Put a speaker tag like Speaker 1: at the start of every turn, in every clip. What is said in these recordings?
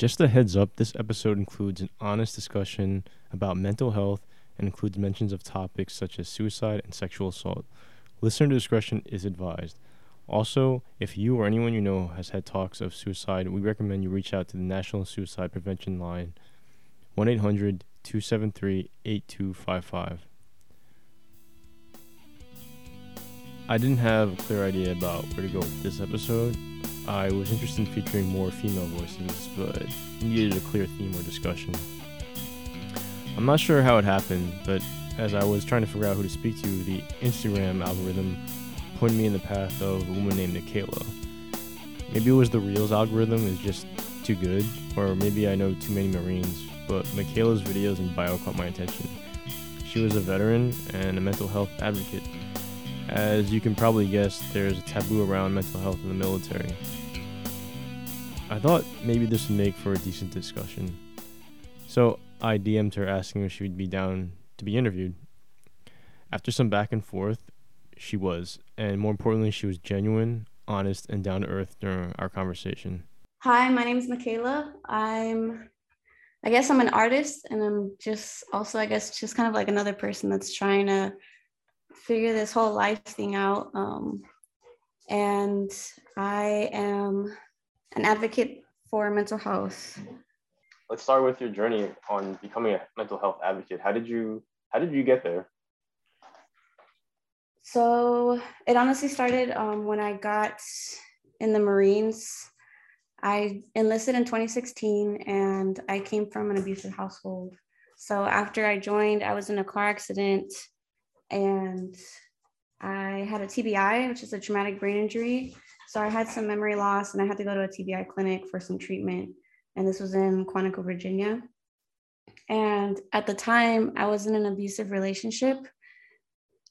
Speaker 1: Just a heads up this episode includes an honest discussion about mental health and includes mentions of topics such as suicide and sexual assault. Listener discretion is advised. Also, if you or anyone you know has had talks of suicide, we recommend you reach out to the National Suicide Prevention Line 1 800 273 8255. I didn't have a clear idea about where to go with this episode. Uh, I was interested in featuring more female voices, but needed a clear theme or discussion. I'm not sure how it happened, but as I was trying to figure out who to speak to, the Instagram algorithm pointed me in the path of a woman named Mikayla. Maybe it was the Reels algorithm is just too good, or maybe I know too many Marines, but Mikayla's videos and bio caught my attention. She was a veteran and a mental health advocate. As you can probably guess, there's a taboo around mental health in the military. I thought maybe this would make for a decent discussion. So I DM'd her asking if she would be down to be interviewed. After some back and forth, she was, and more importantly, she was genuine, honest, and down to earth during our conversation.
Speaker 2: Hi, my name is Mikayla. I'm, I guess I'm an artist, and I'm just also, I guess, just kind of like another person that's trying to figure this whole life thing out. Um, and I am an advocate for mental health.
Speaker 1: Let's start with your journey on becoming a mental health advocate. How did you how did you get there?
Speaker 2: So it honestly started um, when I got in the Marines. I enlisted in 2016 and I came from an abusive household. So after I joined, I was in a car accident and I had a TBI, which is a traumatic brain injury. So I had some memory loss and I had to go to a TBI clinic for some treatment. And this was in Quantico, Virginia. And at the time, I was in an abusive relationship.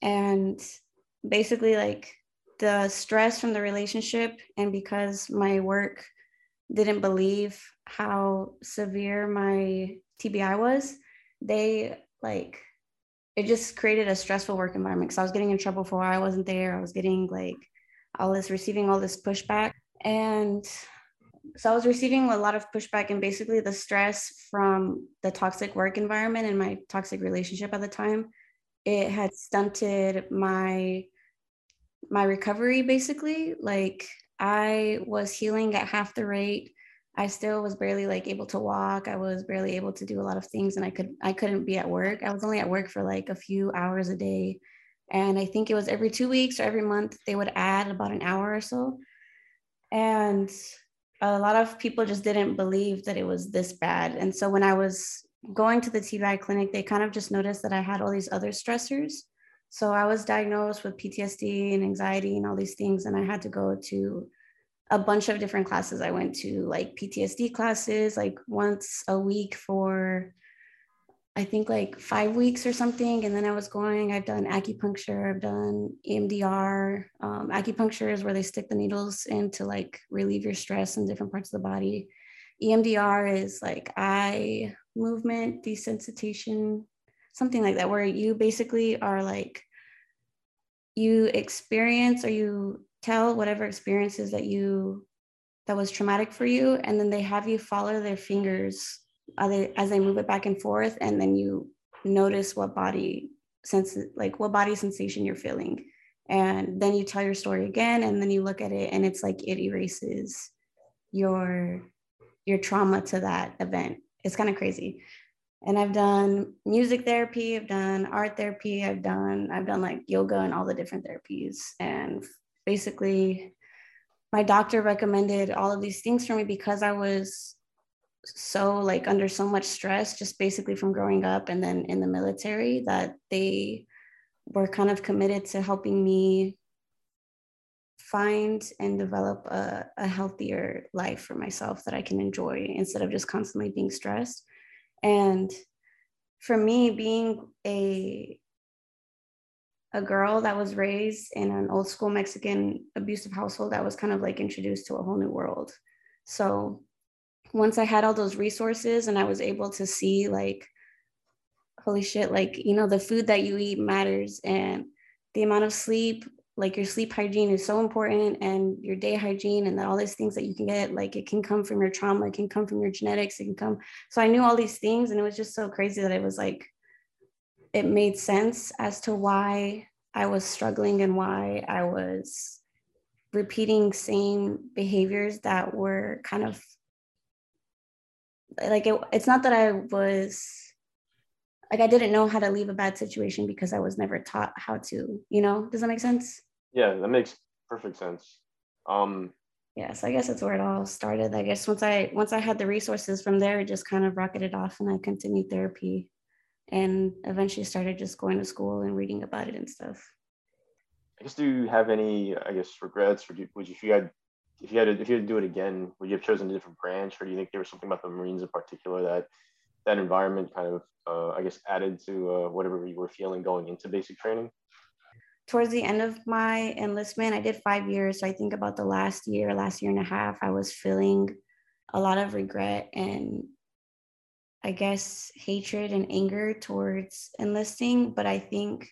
Speaker 2: And basically, like the stress from the relationship, and because my work didn't believe how severe my TBI was, they like it just created a stressful work environment because I was getting in trouble for why I wasn't there. I was getting like all this, receiving all this pushback. And so I was receiving a lot of pushback and basically the stress from the toxic work environment and my toxic relationship at the time. It had stunted my my recovery basically. Like I was healing at half the rate I still was barely like able to walk. I was barely able to do a lot of things and I could I couldn't be at work. I was only at work for like a few hours a day. And I think it was every 2 weeks or every month they would add about an hour or so. And a lot of people just didn't believe that it was this bad. And so when I was going to the TBI clinic, they kind of just noticed that I had all these other stressors. So I was diagnosed with PTSD and anxiety and all these things and I had to go to a bunch of different classes. I went to like PTSD classes, like once a week for I think like five weeks or something. And then I was going, I've done acupuncture, I've done EMDR. Um, acupuncture is where they stick the needles in to like relieve your stress in different parts of the body. EMDR is like eye movement desensitization, something like that, where you basically are like, you experience or you tell whatever experiences that you that was traumatic for you and then they have you follow their fingers as they move it back and forth and then you notice what body sense like what body sensation you're feeling. And then you tell your story again and then you look at it and it's like it erases your your trauma to that event. It's kind of crazy. And i've done music therapy i've done art therapy i've done i've done like yoga and all the different therapies and basically my doctor recommended all of these things for me because I was so like under so much stress just basically from growing up and then in the military that they were kind of committed to helping me find and develop a, a healthier life for myself that I can enjoy instead of just constantly being stressed. And for me, being a a girl that was raised in an old school Mexican abusive household that was kind of like introduced to a whole new world. So once I had all those resources and I was able to see like, holy shit, like, you know, the food that you eat matters and the amount of sleep like your sleep hygiene is so important and your day hygiene and all these things that you can get like it can come from your trauma it can come from your genetics it can come so i knew all these things and it was just so crazy that it was like it made sense as to why i was struggling and why i was repeating same behaviors that were kind of like it, it's not that i was like I didn't know how to leave a bad situation because I was never taught how to, you know, does that make sense?
Speaker 1: Yeah, that makes perfect sense. Um
Speaker 2: yeah, so I guess that's where it all started. I guess once I once I had the resources from there, it just kind of rocketed off and I continued therapy and eventually started just going to school and reading about it and stuff.
Speaker 1: I guess do you have any I guess regrets or do, would you if you had if you had to, if you had to do it again, would you have chosen a different branch or do you think there was something about the Marines in particular that that environment kind of, uh, I guess, added to uh, whatever you were feeling going into basic training?
Speaker 2: Towards the end of my enlistment, I did five years. So I think about the last year, last year and a half, I was feeling a lot of regret and I guess hatred and anger towards enlisting. But I think,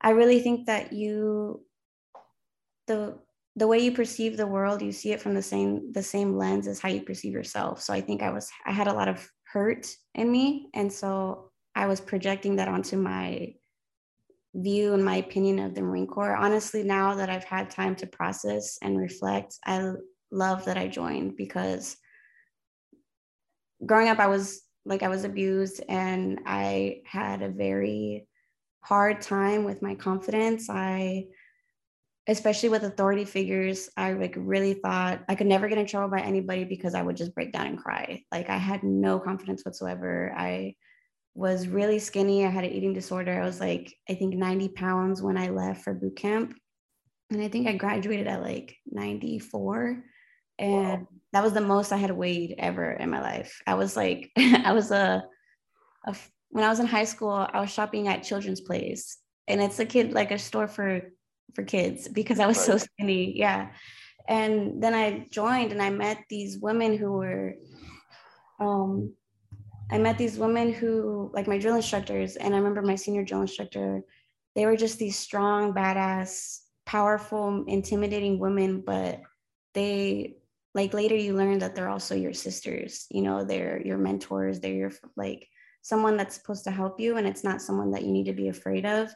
Speaker 2: I really think that you, the the way you perceive the world you see it from the same the same lens as how you perceive yourself so i think i was i had a lot of hurt in me. And so I was projecting that onto my view and my opinion of the Marine Corps. Honestly, now that I've had time to process and reflect, I love that I joined because growing up, I was like, I was abused and I had a very hard time with my confidence. I especially with authority figures, I like really thought I could never get in trouble by anybody because I would just break down and cry. Like I had no confidence whatsoever. I was really skinny. I had an eating disorder. I was like, I think 90 pounds when I left for boot camp. And I think I graduated at like 94. And wow. that was the most I had weighed ever in my life. I was like, I was a, a, when I was in high school, I was shopping at Children's Place. And it's a kid, like a store for for kids because I was right. so skinny. Yeah. And then I joined and I met these women who were, um, I met these women who, like my drill instructors, and I remember my senior drill instructor, they were just these strong, badass, powerful, intimidating women, but they, like later you learn that they're also your sisters, you know, they're your mentors, they're your, like, someone that's supposed to help you, and it's not someone that you need to be afraid of.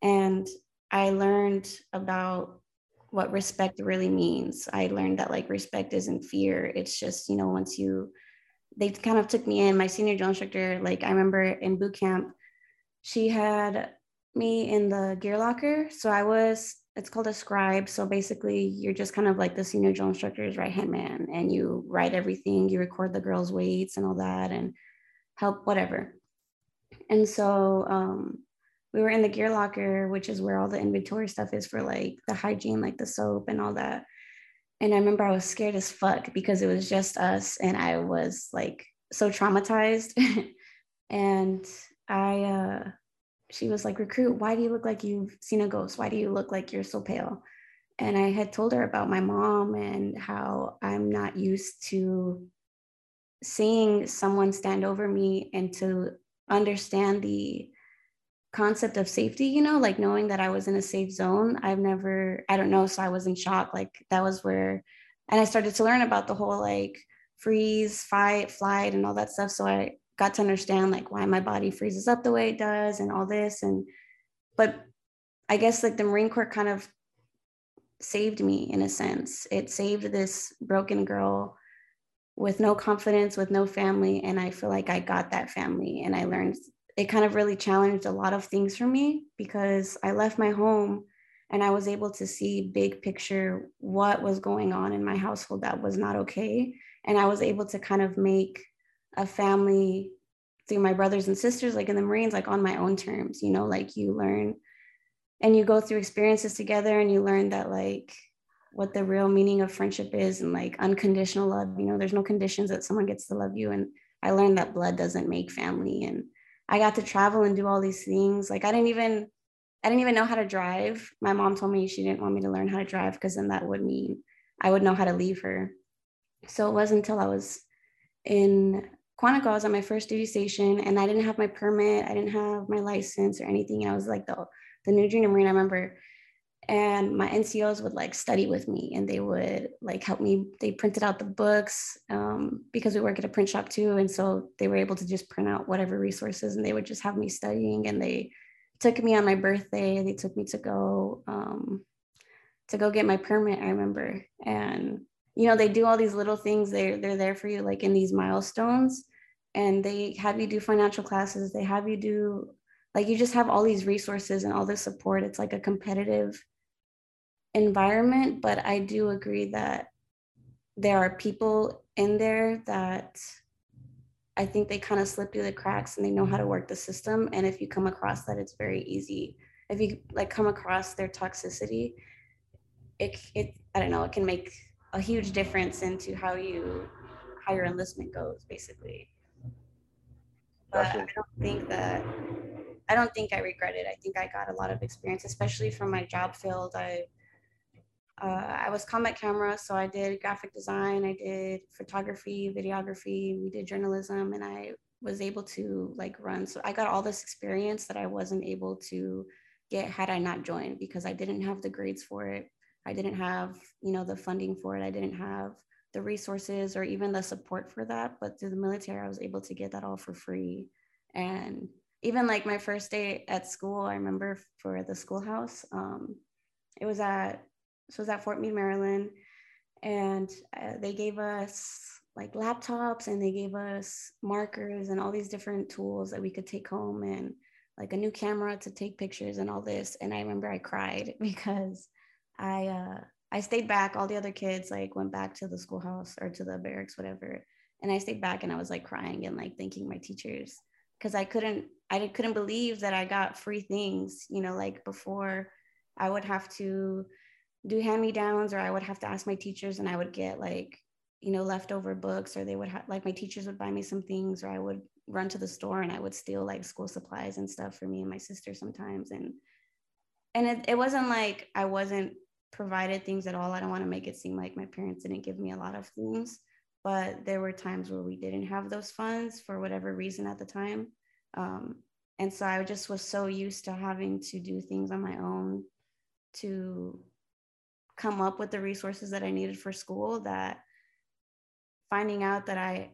Speaker 2: And I learned about what respect really means. I learned that like respect isn't fear. It's just, you know, once you, they kind of took me in. My senior drill instructor, like I remember in boot camp, she had me in the gear locker. So I was, it's called a scribe. So basically, you're just kind of like the senior drill instructor's right hand man, and you write everything, you record the girls' weights and all that, and help whatever. And so um, we were in the gear locker, which is where all the inventory stuff is for like the hygiene, like the soap and all that. And I remember I was scared as fuck because it was just us and I was like so traumatized. and I, uh, she was like, Recruit, why do you look like you've seen a ghost? Why do you look like you're so pale? And I had told her about my mom and how I'm not used to seeing someone stand over me and to understand the concept of safety, you know, like knowing that I was in a safe zone. I've never, I don't know. So I was in shock. Like that was where, and I started to learn about the whole like freeze, fight, flight, and all that stuff. So I got to understand like why my body freezes up the way it does and all this. And, but I guess like the Marine Corps kind of saved me in a sense. It saved this broken girl with no confidence, with no family. And I feel like I got that family and I learned it kind of really challenged a lot of things for me because I left my home and I was able to see big picture what was going on in my household that was not okay. And I was able to kind of make a family through my brothers and sisters, like in the Marines, like on my own terms, you know, like you learn and you go through experiences together and you learn that like what the real meaning of friendship is and like unconditional love, you know, there's no conditions that someone gets to love you. And I learned that blood doesn't make family. And I got to travel and do all these things. Like I didn't even I didn't even know how to drive. My mom told me she didn't want me to learn how to drive because then that would mean I would know how to leave her. So it wasn't until I was in Quantico, I was at my first duty station and I didn't have my permit. I didn't have my license or anything. I was like the, the new junior Marine, I remember. and my ncos would like study with me and they would like help me they printed out the books um, because we work at a print shop too and so they were able to just print out whatever resources and they would just have me studying and they took me on my birthday they took me to go um, to go get my permit i remember and you know they do all these little things they're they're there for you like in these milestones and they have you do financial classes they have you do like you just have all these resources and all this support it's like a competitive environment, but I do agree that there are people in there that I think they kind of slip through the cracks and they know how to work the system. And if you come across that, it's very easy. If you like come across their toxicity, it it I don't know, it can make a huge difference into how you how your enlistment goes, basically. But I don't think that I don't think I regret it. I think I got a lot of experience, especially from my job field. I uh, I was combat camera, so I did graphic design, I did photography, videography, we did journalism, and I was able to like run. So I got all this experience that I wasn't able to get had I not joined because I didn't have the grades for it. I didn't have, you know, the funding for it. I didn't have the resources or even the support for that. But through the military, I was able to get that all for free. And even like my first day at school, I remember for the schoolhouse, um, it was at so it was at Fort Meade, Maryland. And uh, they gave us like laptops and they gave us markers and all these different tools that we could take home and like a new camera to take pictures and all this. And I remember I cried because I, uh, I stayed back. All the other kids like went back to the schoolhouse or to the barracks, whatever. And I stayed back and I was like crying and like thanking my teachers because I couldn't, I couldn't believe that I got free things, you know, like before I would have to do hand me downs or I would have to ask my teachers and I would get like, you know, leftover books or they would have like my teachers would buy me some things or I would run to the store and I would steal like school supplies and stuff for me and my sister sometimes. And and it, it wasn't like I wasn't provided things at all. I don't want to make it seem like my parents didn't give me a lot of things, but there were times where we didn't have those funds for whatever reason at the time. Um, and so I just was so used to having to do things on my own to come up with the resources that I needed for school that finding out that I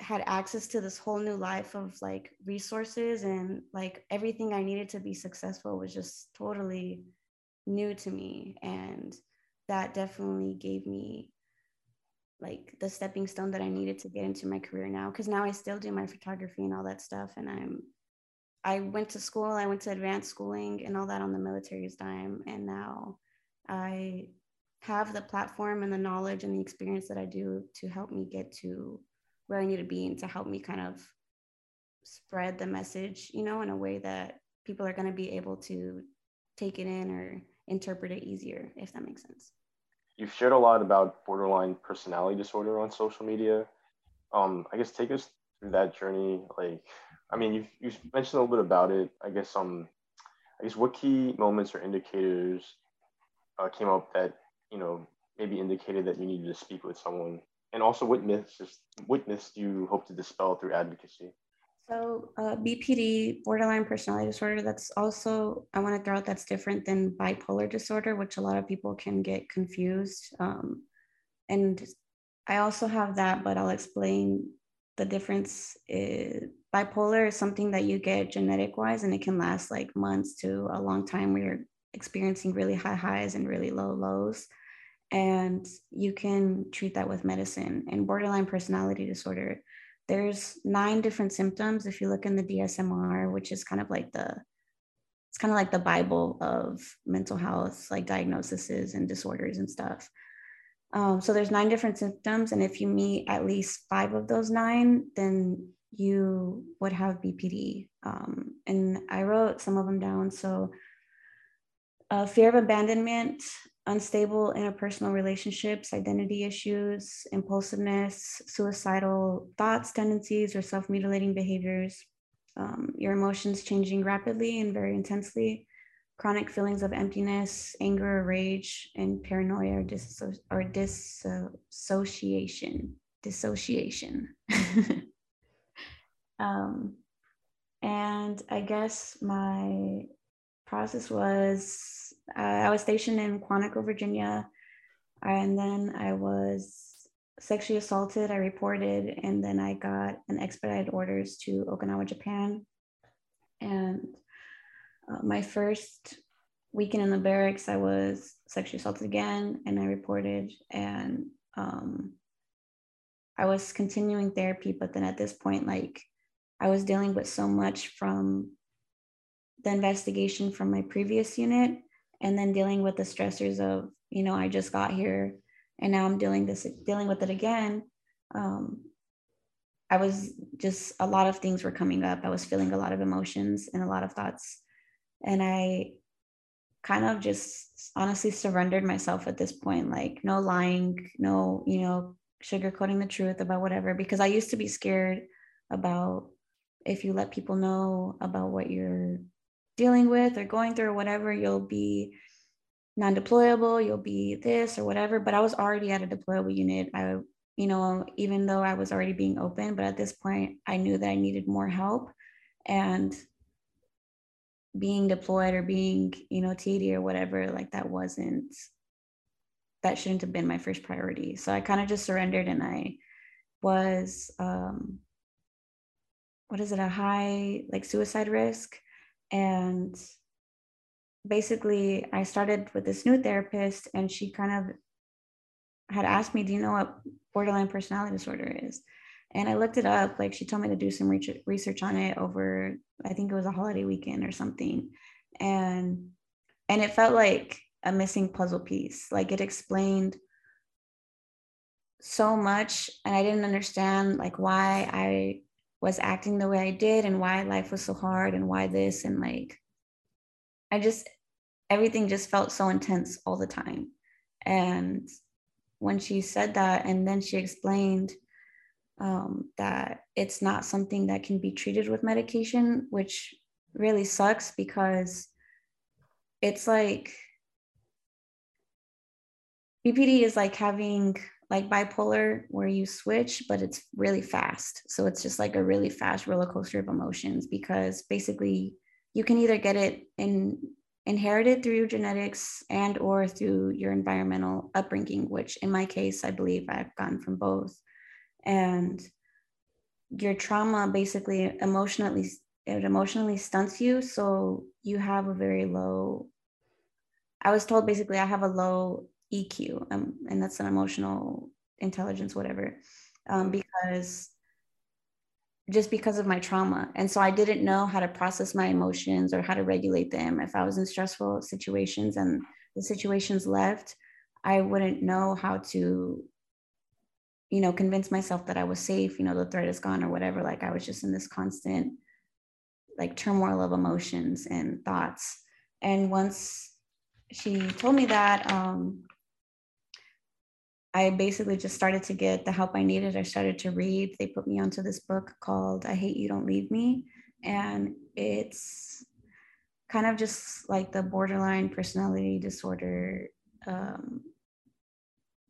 Speaker 2: had access to this whole new life of like resources and like everything I needed to be successful was just totally new to me. And that definitely gave me like the stepping stone that I needed to get into my career now. Cause now I still do my photography and all that stuff. And I'm, I went to school, I went to advanced schooling and all that on the military's dime. And now I have the platform and the knowledge and the experience that I do to help me get to where I need to be and to help me kind of spread the message, you know, in a way that people are going to be able to take it in or interpret it easier, if that makes sense.
Speaker 3: You've shared a lot about borderline personality disorder on social media. Um, I guess take us through that journey. Like, I mean, you've, you've mentioned a little bit about it. I guess, um, I guess what key moments or indicators uh, came up that you know maybe indicated that you needed to speak with someone and also what myths what myths do you hope to dispel through advocacy
Speaker 2: so uh, bpd borderline personality disorder that's also i want to throw out that's different than bipolar disorder which a lot of people can get confused um, and i also have that but i'll explain the difference is bipolar is something that you get genetic wise and it can last like months to a long time where you're experiencing really high highs and really low lows. And you can treat that with medicine. And borderline personality disorder, there's nine different symptoms. If you look in the DSM-R, which is kind of like the it's kind of like the Bible of mental health, like diagnoses and disorders and stuff. Um, so there's nine different symptoms, and if you meet at least five of those nine, then you would have BPD. Um, and I wrote some of them down. So uh, fear of abandonment, unstable interpersonal relationships, identity issues, impulsiveness, suicidal thoughts, tendencies, or self mutilating behaviors, um, your emotions changing rapidly and very intensely, chronic feelings of emptiness, anger, or rage, and paranoia or, disso- or dissociation. Dissociation. um, and I guess my process was uh, I was stationed in Quantico, Virginia, and then I was sexually assaulted. I reported, and then I got an expedited orders to Okinawa, Japan. And uh, my first weekend in the barracks, I was sexually assaulted again, and I reported. And um, I was continuing therapy, but then at this point, like I was dealing with so much from the investigation from my previous unit and then dealing with the stressors of you know i just got here and now i'm dealing this dealing with it again. Um, i was just a lot of things were coming up. I was feeling a lot of emotions and a lot of thoughts. And i kind of just honestly surrendered myself at this point like no lying no you know sugarcoating the truth about whatever because i used to be scared about if you let people know about what you're dealing with or going through or whatever, you'll be non-deployable, you'll be this or whatever. But I was already at a deployable unit. I, you know, even though I was already being open, but at this point I knew that I needed more help. And being deployed or being, you know, TD or whatever, like that wasn't that shouldn't have been my first priority. So I kind of just surrendered and I was um what is it, a high like suicide risk and basically, I started with this new therapist, and she kind of had asked me, Do you know what borderline personality disorder is? And I looked it up. Like, she told me to do some research on it over, I think it was a holiday weekend or something. And and it felt like a missing puzzle piece. Like it explained so much and I didn't understand like why I was acting the way I did and why life was so hard and why this and like I just everything just felt so intense all the time. And when she said that and then she explained um, that it's not something that can be treated with medication, which really sucks because it's like BPD is like having like bipolar where you switch, but it's really fast. So it's just like a really fast roller coaster of emotions because basically you can either get it in inherited through genetics and or through your environmental upbringing, which in my case, I believe I've gotten from both. And your trauma basically emotionally it emotionally stunts you. So you have a very low, I was told basically I have a low EQ, um, and that's an emotional intelligence, whatever, um, because just because of my trauma. And so I didn't know how to process my emotions or how to regulate them. If I was in stressful situations and the situations left, I wouldn't know how to, you know, convince myself that I was safe, you know, the threat is gone or whatever. Like I was just in this constant like turmoil of emotions and thoughts. And once she told me that, um, I basically just started to get the help I needed. I started to read. They put me onto this book called I Hate You Don't Leave Me. And it's kind of just like the borderline personality disorder um,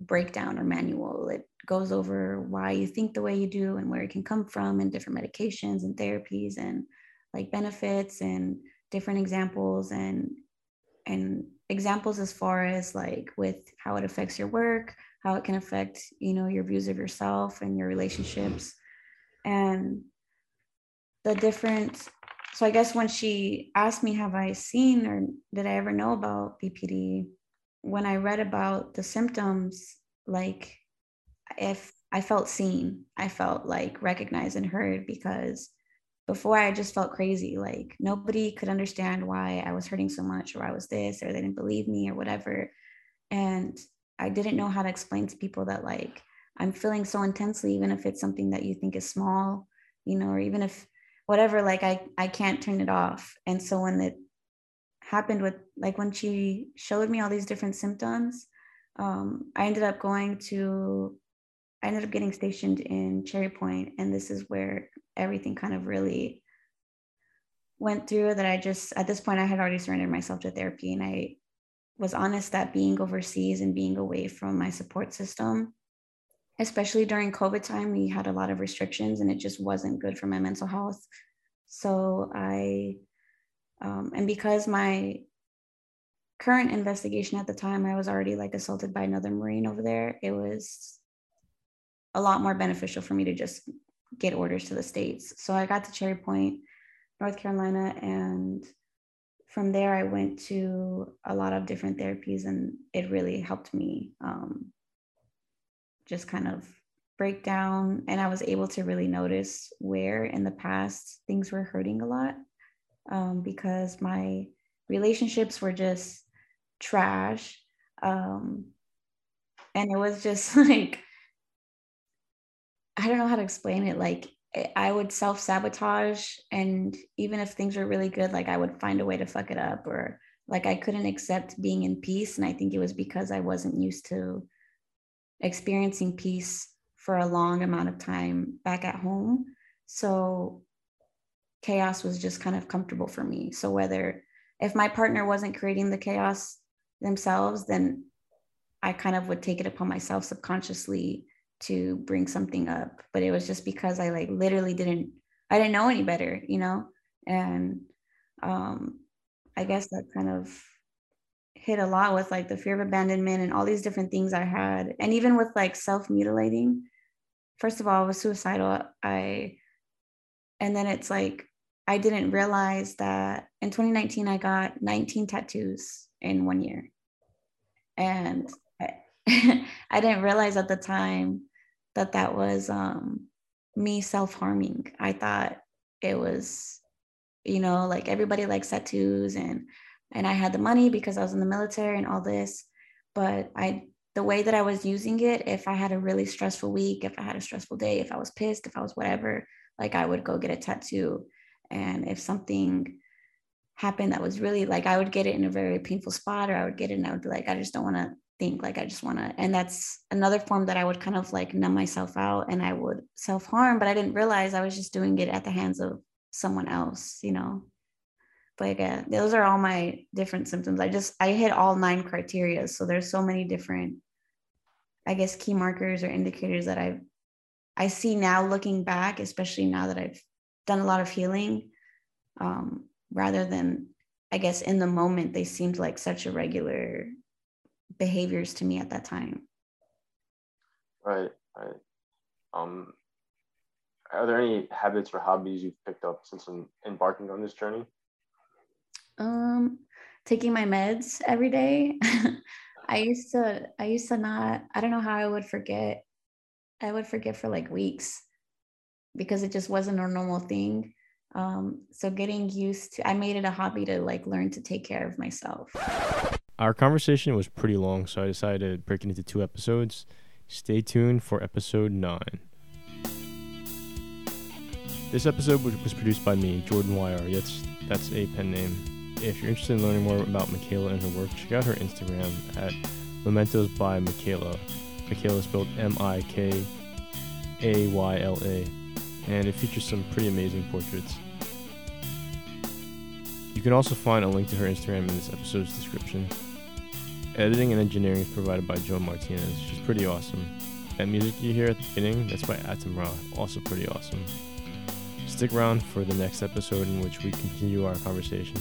Speaker 2: breakdown or manual. It goes over why you think the way you do and where it can come from, and different medications and therapies and like benefits and different examples and and examples as far as like with how it affects your work how it can affect you know your views of yourself and your relationships. And the different so i guess when she asked me have i seen or did i ever know about bpd when i read about the symptoms like if i felt seen i felt like recognized and heard because before i just felt crazy like nobody could understand why i was hurting so much or i was this or they didn't believe me or whatever and I didn't know how to explain to people that like I'm feeling so intensely, even if it's something that you think is small, you know, or even if whatever, like I I can't turn it off. And so when it happened with like when she showed me all these different symptoms, um, I ended up going to I ended up getting stationed in Cherry Point, and this is where everything kind of really went through that I just at this point I had already surrendered myself to therapy and I was honest that being overseas and being away from my support system, especially during COVID time, we had a lot of restrictions and it just wasn't good for my mental health. So I Um, and because my current investigation at the time, I was already like assaulted by another Marine over there, it was a lot more beneficial for me to just get orders to the States. So I got to Cherry Point, North Carolina, and from there, I went to a lot of different therapies, and it really helped me um, just kind of break down. And I was able to really notice where in the past things were hurting a lot um, because my relationships were just trash. Um, and it was just like, I don't know how to explain it. Like, eh, I would self sabotage. And even if things were really good, like I would find a way to fuck it up or like I couldn't accept being in peace. And I think it was because I wasn't used to experiencing peace for a long amount of time back at home. So chaos was just kind of comfortable for me. So whether if my partner wasn't creating the chaos themselves, then I kind of would take it upon myself subconsciously to bring something up but it was just because i like literally didn't i didn't know any better you know? And um i guess that kind of hit a lot with like the fear of abandonment and all these different things i had. And even with like self-mutilating first of all i was suicidal. I and then it's like i didn't realize that in 2019 i got 19 tattoos in one year. And I didn't realize at the time that that was um, me self harming. I thought it was, you know, like everybody likes tattoos and and I had the money because I was in the military and all this, but I the way that I was using it, if I had a really stressful week, if I had a stressful day, if I was pissed, if I was whatever, like I would go get a tattoo. And if something happened that was really like I would get it in a very painful spot, or I would get it and I would be like, I just don't want to think like i just want to and that's another form that i would kind of like numb myself out and i would self-harm but i didn't realize i was just doing it at the hands of someone else you know? But again those are all my different symptoms. I just i hit all nine criteria so there's so many different i guess key markers or indicators that i i see now looking back especially now that i've done a lot of healing um, rather than i guess in the moment they seemed like such a regular behaviors to me at that time.
Speaker 3: Right, right. Um, are there any habits or hobbies you've picked up since embarking on this journey?
Speaker 2: Um, taking my meds every day. I used to, I used to not, I don't know how I would forget. I would forget for like weeks because it just wasn't a normal thing. Um, so getting used to, I made it a hobby to like learn to take care of myself.
Speaker 1: Our conversation was pretty long, so I decided to break it into two episodes. Stay tuned for episode 9. This episode was produced by me, Jordan YR. Yes, that's a pen name. If you're interested in learning more about Mikayla and her work, check out her Instagram at Mementos by Mikayla. Mikayla spelled M I K A Y L A, and it features some pretty amazing portraits. You can also find a link to her Instagram in this episode's description. Editing and engineering is provided by Joe Martinez. She's pretty awesome. That music you hear at the beginning, that's by Atom also pretty awesome. Stick around for the next episode in which we continue our conversation.